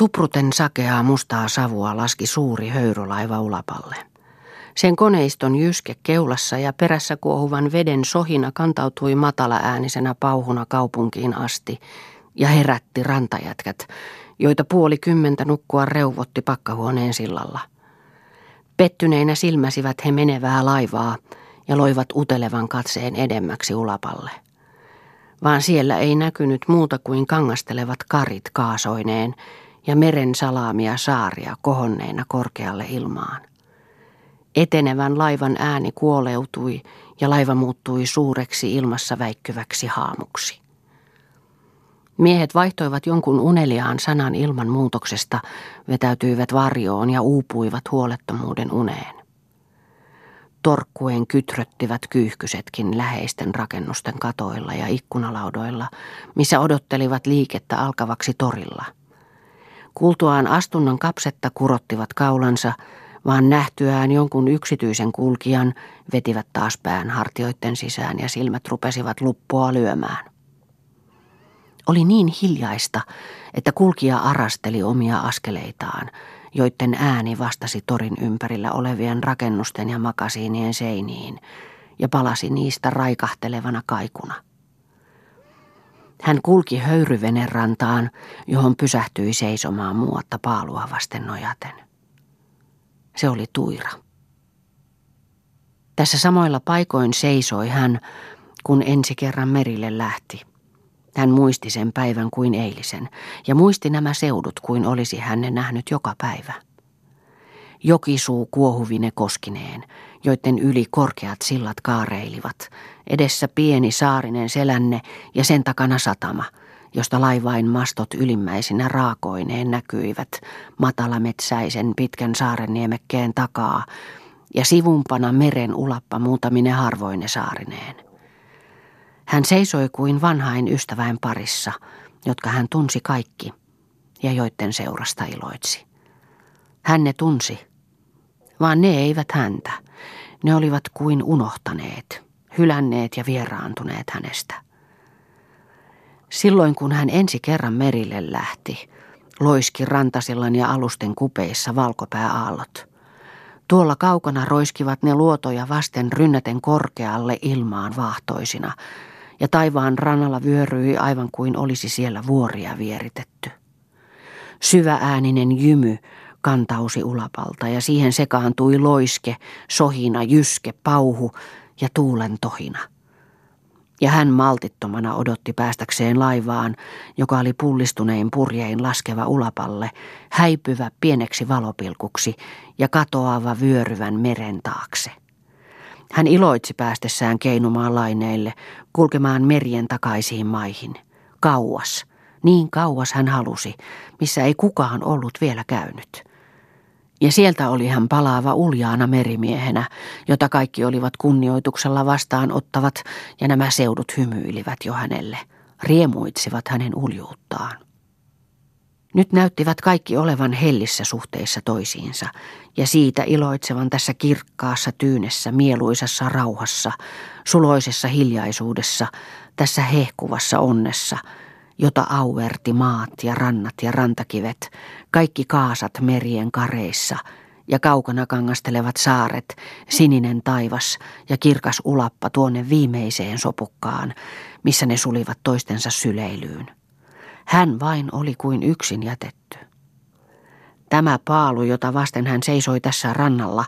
Tupruten sakeaa mustaa savua laski suuri höyrylaiva ulapalle. Sen koneiston jyske keulassa ja perässä kuohuvan veden sohina kantautui matala äänisenä pauhuna kaupunkiin asti ja herätti rantajätkät, joita puoli kymmentä nukkua reuvotti pakkahuoneen sillalla. Pettyneinä silmäsivät he menevää laivaa ja loivat utelevan katseen edemmäksi ulapalle. Vaan siellä ei näkynyt muuta kuin kangastelevat karit kaasoineen ja meren salaamia saaria kohonneina korkealle ilmaan. Etenevän laivan ääni kuoleutui ja laiva muuttui suureksi ilmassa väikkyväksi haamuksi. Miehet vaihtoivat jonkun uneliaan sanan ilman muutoksesta, vetäytyivät varjoon ja uupuivat huolettomuuden uneen. Torkkuen kytröttivät kyyhkysetkin läheisten rakennusten katoilla ja ikkunalaudoilla, missä odottelivat liikettä alkavaksi torilla. Kultuaan astunnan kapsetta kurottivat kaulansa, vaan nähtyään jonkun yksityisen kulkijan vetivät taas pään hartioiden sisään ja silmät rupesivat luppoa lyömään. Oli niin hiljaista, että kulkija arasteli omia askeleitaan, joiden ääni vastasi torin ympärillä olevien rakennusten ja makasiinien seiniin ja palasi niistä raikahtelevana kaikuna. Hän kulki höyryvenen rantaan, johon pysähtyi seisomaan muotta paalua vasten nojaten. Se oli Tuira. Tässä samoilla paikoin seisoi hän, kun ensi kerran merille lähti. Hän muisti sen päivän kuin eilisen ja muisti nämä seudut kuin olisi hän ne nähnyt joka päivä. Jokisuu kuohuvine koskineen, joiden yli korkeat sillat kaareilivat, edessä pieni saarinen selänne ja sen takana satama, josta laivain mastot ylimmäisinä raakoineen näkyivät matalametsäisen pitkän saarenniemekkeen takaa ja sivumpana meren ulappa muutamine harvoine saarineen. Hän seisoi kuin vanhain ystäväin parissa, jotka hän tunsi kaikki ja joiden seurasta iloitsi. Hän ne tunsi, vaan ne eivät häntä. Ne olivat kuin unohtaneet, hylänneet ja vieraantuneet hänestä. Silloin kun hän ensi kerran merille lähti, loiski rantasillan ja alusten kupeissa valkopääaallot. Tuolla kaukana roiskivat ne luotoja vasten rynnäten korkealle ilmaan vahtoisina, ja taivaan rannalla vyöryi aivan kuin olisi siellä vuoria vieritetty. Syväääninen jymy kantausi ulapalta ja siihen sekaantui loiske, sohina, jyske, pauhu ja tuulen tohina. Ja hän maltittomana odotti päästäkseen laivaan, joka oli pullistunein purjein laskeva ulapalle, häipyvä pieneksi valopilkuksi ja katoava vyöryvän meren taakse. Hän iloitsi päästessään keinumaan laineille, kulkemaan merien takaisiin maihin. Kauas, niin kauas hän halusi, missä ei kukaan ollut vielä käynyt. Ja sieltä oli hän palaava uljaana merimiehenä, jota kaikki olivat kunnioituksella vastaan ottavat, ja nämä seudut hymyilivät jo hänelle, riemuitsivat hänen uljuuttaan. Nyt näyttivät kaikki olevan hellissä suhteissa toisiinsa ja siitä iloitsevan tässä kirkkaassa tyynessä mieluisassa rauhassa, suloisessa hiljaisuudessa, tässä hehkuvassa onnessa, jota auerti maat ja rannat ja rantakivet, kaikki kaasat merien kareissa ja kaukana kangastelevat saaret, sininen taivas ja kirkas ulappa tuonne viimeiseen sopukkaan, missä ne sulivat toistensa syleilyyn. Hän vain oli kuin yksin jätetty. Tämä paalu, jota vasten hän seisoi tässä rannalla,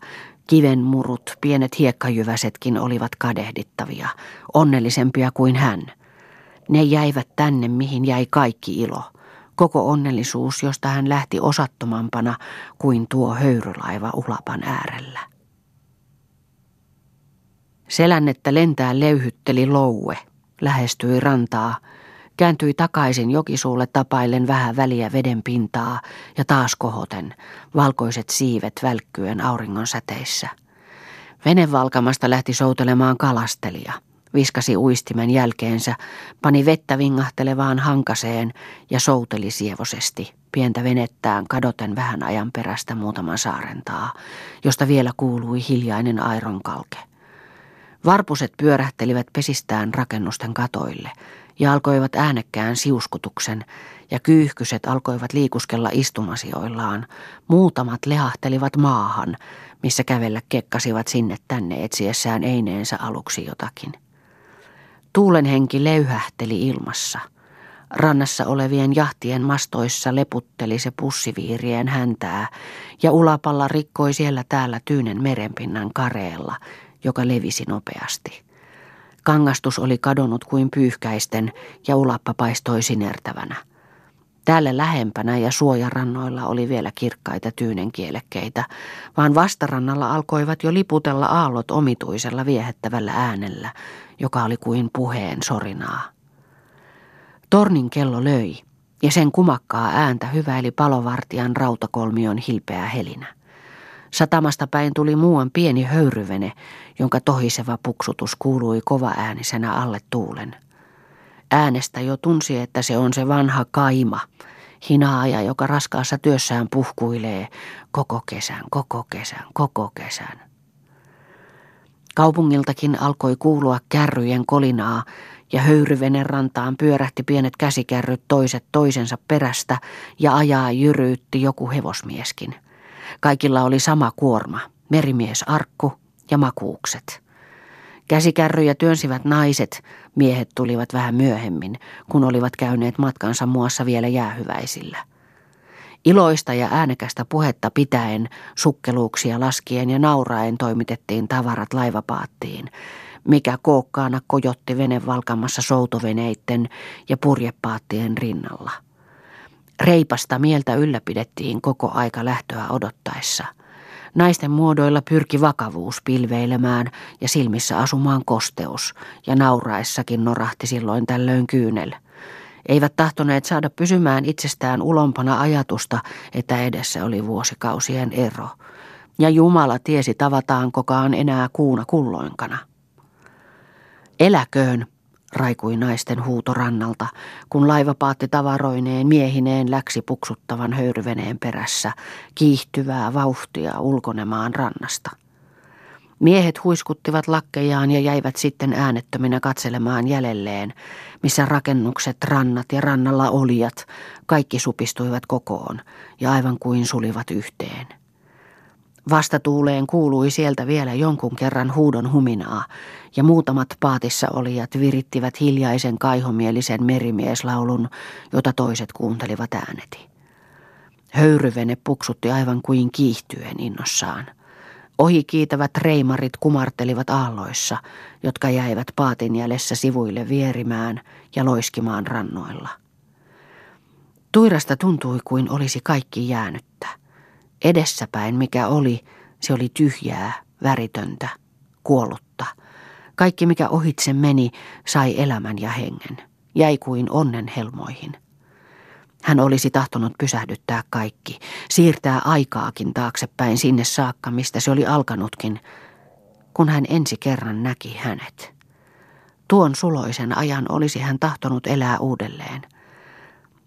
kivenmurut, pienet hiekkajyväsetkin olivat kadehdittavia, onnellisempia kuin hän. Ne jäivät tänne, mihin jäi kaikki ilo, koko onnellisuus, josta hän lähti osattomampana kuin tuo höyrylaiva ulapan äärellä. Selännettä lentää leyhytteli loue, lähestyi rantaa, kääntyi takaisin jokisuulle tapaillen vähän väliä veden pintaa ja taas kohoten, valkoiset siivet välkkyen auringon säteissä. Venevalkamasta lähti soutelemaan kalastelija. Viskasi uistimen jälkeensä, pani vettä vingahtelevaan hankaseen ja souteli sievosesti, pientä venettään kadoten vähän ajan perästä muutaman saarentaa, josta vielä kuului hiljainen aironkalke. Varpuset pyörähtelivät pesistään rakennusten katoille ja alkoivat äänekkään siuskutuksen, ja kyyhkyset alkoivat liikuskella istumasioillaan. Muutamat lehahtelivat maahan, missä kävellä kekkasivat sinne tänne etsiessään eineensä aluksi jotakin. Tuulen henki leyhähteli ilmassa. Rannassa olevien jahtien mastoissa leputteli se pussiviirien häntää, ja ulapalla rikkoi siellä täällä tyynen merenpinnan kareella, joka levisi nopeasti. Kangastus oli kadonnut kuin pyyhkäisten ja ulappa paistoi sinertävänä. Täällä lähempänä ja suojarannoilla oli vielä kirkkaita tyynenkielekkeitä, vaan vastarannalla alkoivat jo liputella aallot omituisella viehettävällä äänellä, joka oli kuin puheen sorinaa. Tornin kello löi, ja sen kumakkaa ääntä hyväili palovartijan rautakolmion hilpeä helinä. Satamasta päin tuli muuan pieni höyryvene, jonka tohiseva puksutus kuului kova äänisenä alle tuulen. Äänestä jo tunsi, että se on se vanha kaima, hinaaja, joka raskaassa työssään puhkuilee koko kesän, koko kesän, koko kesän. Kaupungiltakin alkoi kuulua kärryjen kolinaa ja höyryvenen rantaan pyörähti pienet käsikärryt toiset toisensa perästä ja ajaa jyryytti joku hevosmieskin. Kaikilla oli sama kuorma, merimies arkku ja makuukset. Käsikärryjä työnsivät naiset, miehet tulivat vähän myöhemmin, kun olivat käyneet matkansa muassa vielä jäähyväisillä. Iloista ja äänekästä puhetta pitäen, sukkeluuksia laskien ja nauraen toimitettiin tavarat laivapaattiin, mikä kookkaana kojotti vene valkamassa soutoveneitten ja purjepaattien rinnalla. Reipasta mieltä ylläpidettiin koko aika lähtöä odottaessa. Naisten muodoilla pyrki vakavuus pilveilemään ja silmissä asumaan kosteus, ja nauraessakin norahti silloin tällöin kyynel. Eivät tahtoneet saada pysymään itsestään ulompana ajatusta, että edessä oli vuosikausien ero. Ja Jumala tiesi tavataankokaan enää kuuna kulloinkana. Eläköön, raikui naisten huuto rannalta, kun laiva paatti tavaroineen miehineen läksi puksuttavan höyryveneen perässä, kiihtyvää vauhtia ulkonemaan rannasta. Miehet huiskuttivat lakkejaan ja jäivät sitten äänettöminä katselemaan jäljelleen, missä rakennukset, rannat ja rannalla olijat, kaikki supistuivat kokoon ja aivan kuin sulivat yhteen. Vastatuuleen kuului sieltä vielä jonkun kerran huudon huminaa, ja muutamat paatissa olijat virittivät hiljaisen kaihomielisen merimieslaulun, jota toiset kuuntelivat ääneti. Höyryvene puksutti aivan kuin kiihtyen innossaan. Ohi kiitävät reimarit kumartelivat aalloissa, jotka jäivät paatin jäljessä sivuille vierimään ja loiskimaan rannoilla. Tuirasta tuntui kuin olisi kaikki jäänyttä. Edessäpäin mikä oli, se oli tyhjää, väritöntä, kuollutta. Kaikki mikä ohitse meni, sai elämän ja hengen. Jäi kuin onnen helmoihin. Hän olisi tahtonut pysähdyttää kaikki, siirtää aikaakin taaksepäin sinne saakka, mistä se oli alkanutkin, kun hän ensi kerran näki hänet. Tuon suloisen ajan olisi hän tahtonut elää uudelleen.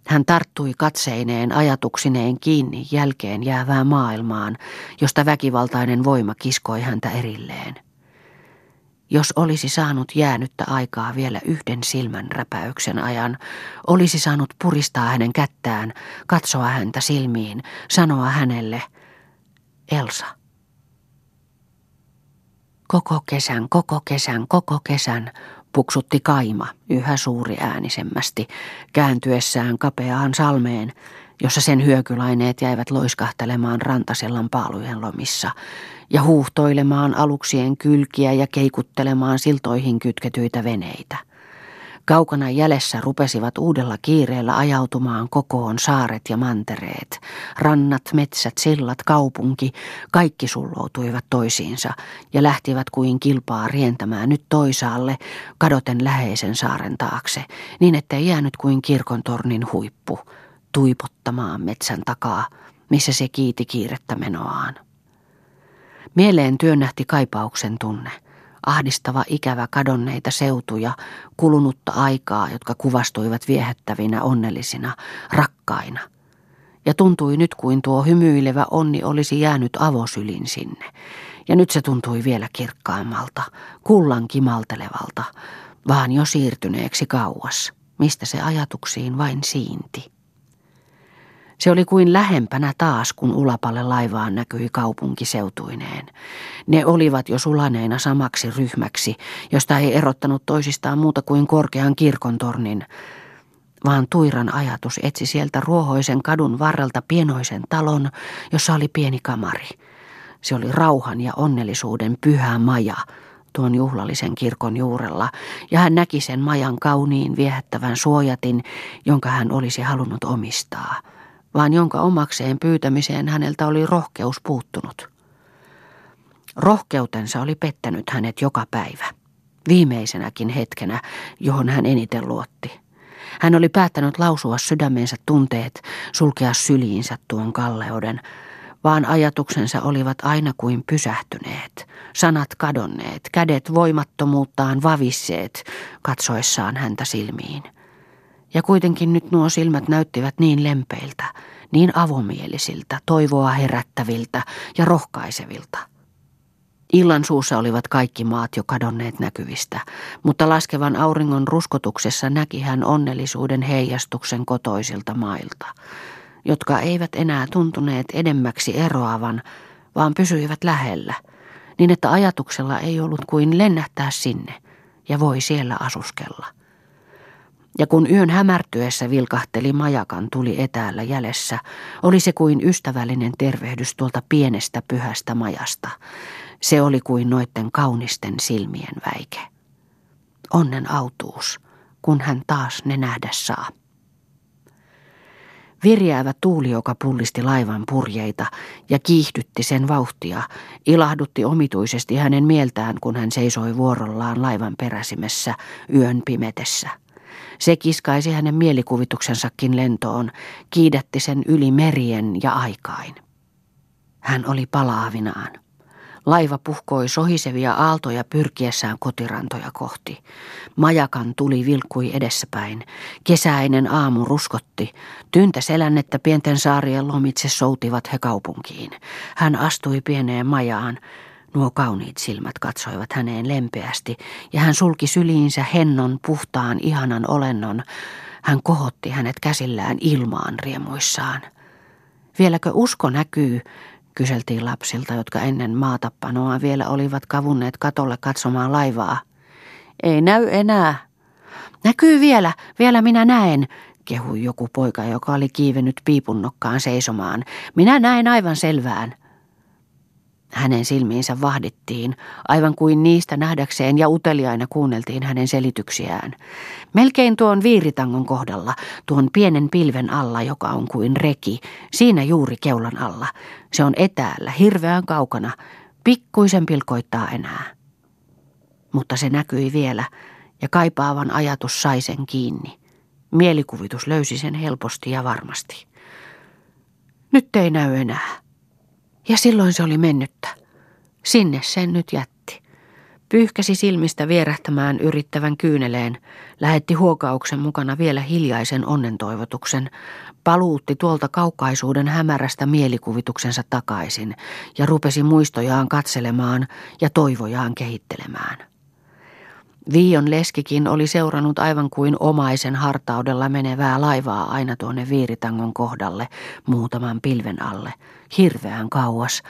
Hän tarttui katseineen ajatuksineen kiinni jälkeen jäävään maailmaan, josta väkivaltainen voima kiskoi häntä erilleen. Jos olisi saanut jäänyttä aikaa vielä yhden silmän räpäyksen ajan, olisi saanut puristaa hänen kättään, katsoa häntä silmiin, sanoa hänelle, Elsa. Koko kesän, koko kesän, koko kesän puksutti kaima yhä suuri äänisemmästi, kääntyessään kapeaan salmeen, jossa sen hyökylaineet jäivät loiskahtelemaan rantasellan paalujen lomissa ja huuhtoilemaan aluksien kylkiä ja keikuttelemaan siltoihin kytketyitä veneitä. Kaukana jäljessä rupesivat uudella kiireellä ajautumaan kokoon saaret ja mantereet. Rannat, metsät, sillat, kaupunki, kaikki sulloutuivat toisiinsa ja lähtivät kuin kilpaa rientämään nyt toisaalle, kadoten läheisen saaren taakse, niin ettei jäänyt kuin kirkon tornin huippu, tuipottamaan metsän takaa, missä se kiiti kiirettä menoaan. Mieleen työnnähti kaipauksen tunne – ahdistava ikävä kadonneita seutuja, kulunutta aikaa, jotka kuvastuivat viehättävinä, onnellisina, rakkaina. Ja tuntui nyt kuin tuo hymyilevä onni olisi jäänyt avosylin sinne. Ja nyt se tuntui vielä kirkkaammalta, kullan kimaltelevalta, vaan jo siirtyneeksi kauas. mistä se ajatuksiin vain siinti. Se oli kuin lähempänä taas, kun Ulapalle laivaan näkyi kaupunkiseutuineen. Ne olivat jo sulaneina samaksi ryhmäksi, josta ei erottanut toisistaan muuta kuin korkean kirkontornin, vaan Tuiran ajatus etsi sieltä ruohoisen kadun varrelta pienoisen talon, jossa oli pieni kamari. Se oli rauhan ja onnellisuuden pyhä maja tuon juhlallisen kirkon juurella, ja hän näki sen majan kauniin viehättävän suojatin, jonka hän olisi halunnut omistaa – vaan jonka omakseen pyytämiseen häneltä oli rohkeus puuttunut. Rohkeutensa oli pettänyt hänet joka päivä, viimeisenäkin hetkenä, johon hän eniten luotti. Hän oli päättänyt lausua sydämensä tunteet, sulkea syliinsä tuon kalleuden, vaan ajatuksensa olivat aina kuin pysähtyneet, sanat kadonneet, kädet voimattomuuttaan vavisseet, katsoessaan häntä silmiin. Ja kuitenkin nyt nuo silmät näyttivät niin lempeiltä, niin avomielisiltä, toivoa herättäviltä ja rohkaisevilta. Illan suussa olivat kaikki maat jo kadonneet näkyvistä, mutta laskevan auringon ruskotuksessa näki hän onnellisuuden heijastuksen kotoisilta mailta, jotka eivät enää tuntuneet edemmäksi eroavan, vaan pysyivät lähellä, niin että ajatuksella ei ollut kuin lennähtää sinne ja voi siellä asuskella. Ja kun yön hämärtyessä vilkahteli majakan tuli etäällä jäljessä, oli se kuin ystävällinen tervehdys tuolta pienestä pyhästä majasta. Se oli kuin noitten kaunisten silmien väike. Onnen autuus, kun hän taas ne nähdä saa. Virjäävä tuuli, joka pullisti laivan purjeita ja kiihdytti sen vauhtia, ilahdutti omituisesti hänen mieltään, kun hän seisoi vuorollaan laivan peräsimessä yön pimetessä. Se kiskaisi hänen mielikuvituksensakin lentoon, kiidätti sen yli merien ja aikain. Hän oli palaavinaan. Laiva puhkoi sohisevia aaltoja pyrkiessään kotirantoja kohti. Majakan tuli vilkkui edessäpäin. Kesäinen aamu ruskotti. Tyntä selännettä pienten saarien lomitse soutivat he kaupunkiin. Hän astui pieneen majaan. Nuo kauniit silmät katsoivat häneen lempeästi ja hän sulki syliinsä hennon puhtaan ihanan olennon. Hän kohotti hänet käsillään ilmaan riemuissaan. Vieläkö usko näkyy, kyseltiin lapsilta, jotka ennen maatappanoa vielä olivat kavunneet katolle katsomaan laivaa. Ei näy enää. Näkyy vielä, vielä minä näen, kehui joku poika, joka oli kiivennyt piipunnokkaan seisomaan. Minä näen aivan selvään. Hänen silmiinsä vahdittiin, aivan kuin niistä nähdäkseen ja uteliaina kuunneltiin hänen selityksiään. Melkein tuon viiritangon kohdalla, tuon pienen pilven alla, joka on kuin reki, siinä juuri keulan alla. Se on etäällä, hirveän kaukana, pikkuisen pilkoittaa enää. Mutta se näkyi vielä, ja kaipaavan ajatus sai sen kiinni. Mielikuvitus löysi sen helposti ja varmasti. Nyt ei näy enää. Ja silloin se oli mennyttä. Sinne sen nyt jätti. Pyyhkäsi silmistä vierähtämään yrittävän kyyneleen, lähetti huokauksen mukana vielä hiljaisen onnentoivotuksen, paluutti tuolta kaukaisuuden hämärästä mielikuvituksensa takaisin ja rupesi muistojaan katselemaan ja toivojaan kehittelemään. Viion leskikin oli seurannut aivan kuin omaisen hartaudella menevää laivaa aina tuonne viiritangon kohdalle muutaman pilven alle, hirveän kauas,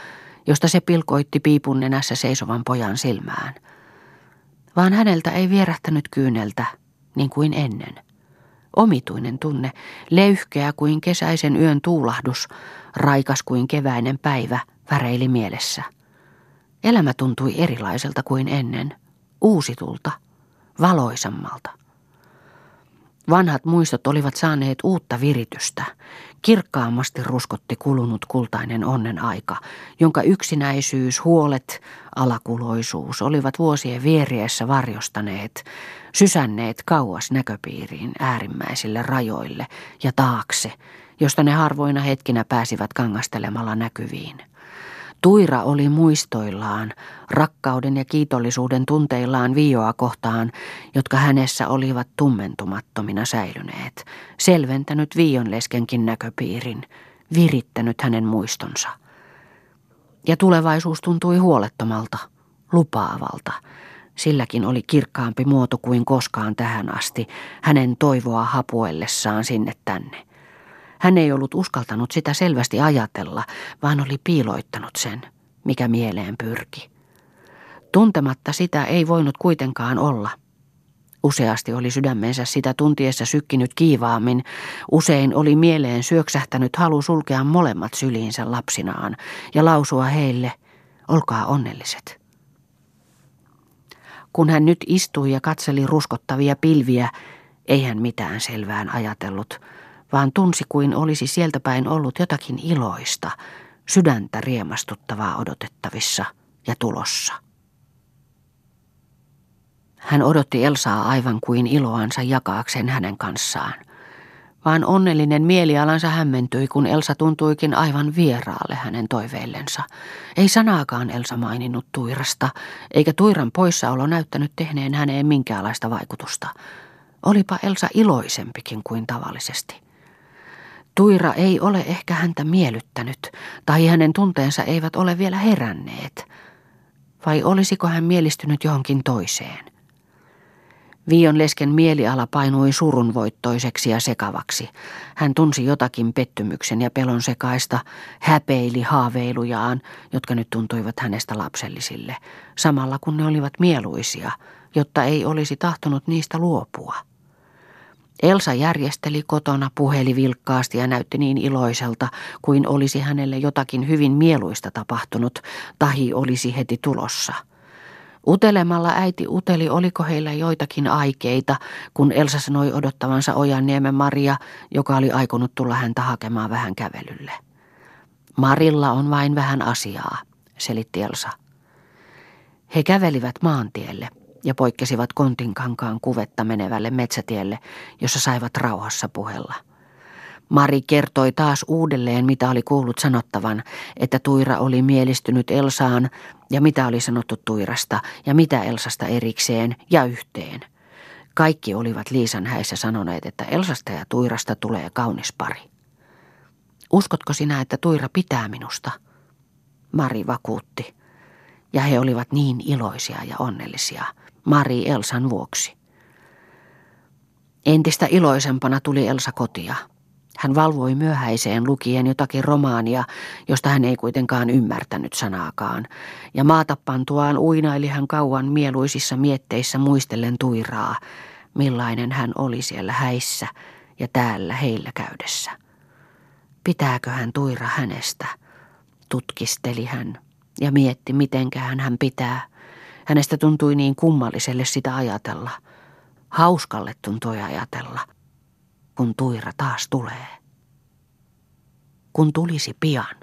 josta se pilkoitti piipun nenässä seisovan pojan silmään. Vaan häneltä ei vierähtänyt kyyneltä, niin kuin ennen. Omituinen tunne, leyhkeä kuin kesäisen yön tuulahdus, raikas kuin keväinen päivä, väreili mielessä. Elämä tuntui erilaiselta kuin ennen, uusitulta – valoisammalta. Vanhat muistot olivat saaneet uutta viritystä. Kirkkaammasti ruskotti kulunut kultainen onnen aika, jonka yksinäisyys, huolet, alakuloisuus olivat vuosien vieriessä varjostaneet, sysänneet kauas näköpiiriin äärimmäisille rajoille ja taakse, josta ne harvoina hetkinä pääsivät kangastelemalla näkyviin. Tuira oli muistoillaan, rakkauden ja kiitollisuuden tunteillaan Vioa kohtaan, jotka hänessä olivat tummentumattomina säilyneet, selventänyt Vion leskenkin näköpiirin, virittänyt hänen muistonsa. Ja tulevaisuus tuntui huolettomalta, lupaavalta, Silläkin oli kirkkaampi muoto kuin koskaan tähän asti, hänen toivoa hapuellessaan sinne tänne. Hän ei ollut uskaltanut sitä selvästi ajatella, vaan oli piiloittanut sen, mikä mieleen pyrki. Tuntematta sitä ei voinut kuitenkaan olla. Useasti oli sydämensä sitä tuntiessa sykkinyt kiivaammin, usein oli mieleen syöksähtänyt halu sulkea molemmat syliinsä lapsinaan ja lausua heille, olkaa onnelliset. Kun hän nyt istui ja katseli ruskottavia pilviä, ei hän mitään selvään ajatellut, vaan tunsi kuin olisi sieltä päin ollut jotakin iloista, sydäntä riemastuttavaa odotettavissa ja tulossa. Hän odotti Elsaa aivan kuin iloansa jakaakseen hänen kanssaan. Vaan onnellinen mielialansa hämmentyi, kun Elsa tuntuikin aivan vieraalle hänen toiveillensa. Ei sanaakaan Elsa maininnut Tuirasta, eikä Tuiran poissaolo näyttänyt tehneen häneen minkäänlaista vaikutusta. Olipa Elsa iloisempikin kuin tavallisesti. Tuira ei ole ehkä häntä miellyttänyt, tai hänen tunteensa eivät ole vielä heränneet. Vai olisiko hän mielistynyt johonkin toiseen? Vion lesken mieliala painui surunvoittoiseksi ja sekavaksi. Hän tunsi jotakin pettymyksen ja pelon sekaista, häpeili haaveilujaan, jotka nyt tuntuivat hänestä lapsellisille, samalla kun ne olivat mieluisia, jotta ei olisi tahtonut niistä luopua. Elsa järjesteli kotona, puheli vilkkaasti ja näytti niin iloiselta, kuin olisi hänelle jotakin hyvin mieluista tapahtunut, tahi olisi heti tulossa – Utelemalla äiti uteli, oliko heillä joitakin aikeita, kun Elsa sanoi odottavansa Ojanniemen Maria, joka oli aikonut tulla häntä hakemaan vähän kävelylle. Marilla on vain vähän asiaa, selitti Elsa. He kävelivät maantielle ja poikkesivat Kontinkankaan kuvetta menevälle metsätielle, jossa saivat rauhassa puhella. Mari kertoi taas uudelleen, mitä oli kuullut sanottavan, että Tuira oli mielistynyt Elsaan ja mitä oli sanottu Tuirasta ja mitä Elsasta erikseen ja yhteen. Kaikki olivat Liisan häissä sanoneet, että Elsasta ja Tuirasta tulee kaunis pari. Uskotko sinä, että Tuira pitää minusta? Mari vakuutti. Ja he olivat niin iloisia ja onnellisia, Mari Elsan vuoksi. Entistä iloisempana tuli Elsa kotia. Hän valvoi myöhäiseen lukien jotakin romaania, josta hän ei kuitenkaan ymmärtänyt sanaakaan, ja maatappantuaan uinaili hän kauan mieluisissa mietteissä muistellen tuiraa, millainen hän oli siellä häissä ja täällä heillä käydessä. Pitääkö hän tuira hänestä? Tutkisteli hän ja mietti, mitenkään hän pitää. Hänestä tuntui niin kummalliselle sitä ajatella. Hauskalle tuntui ajatella – kun Tuira taas tulee. Kun tulisi pian.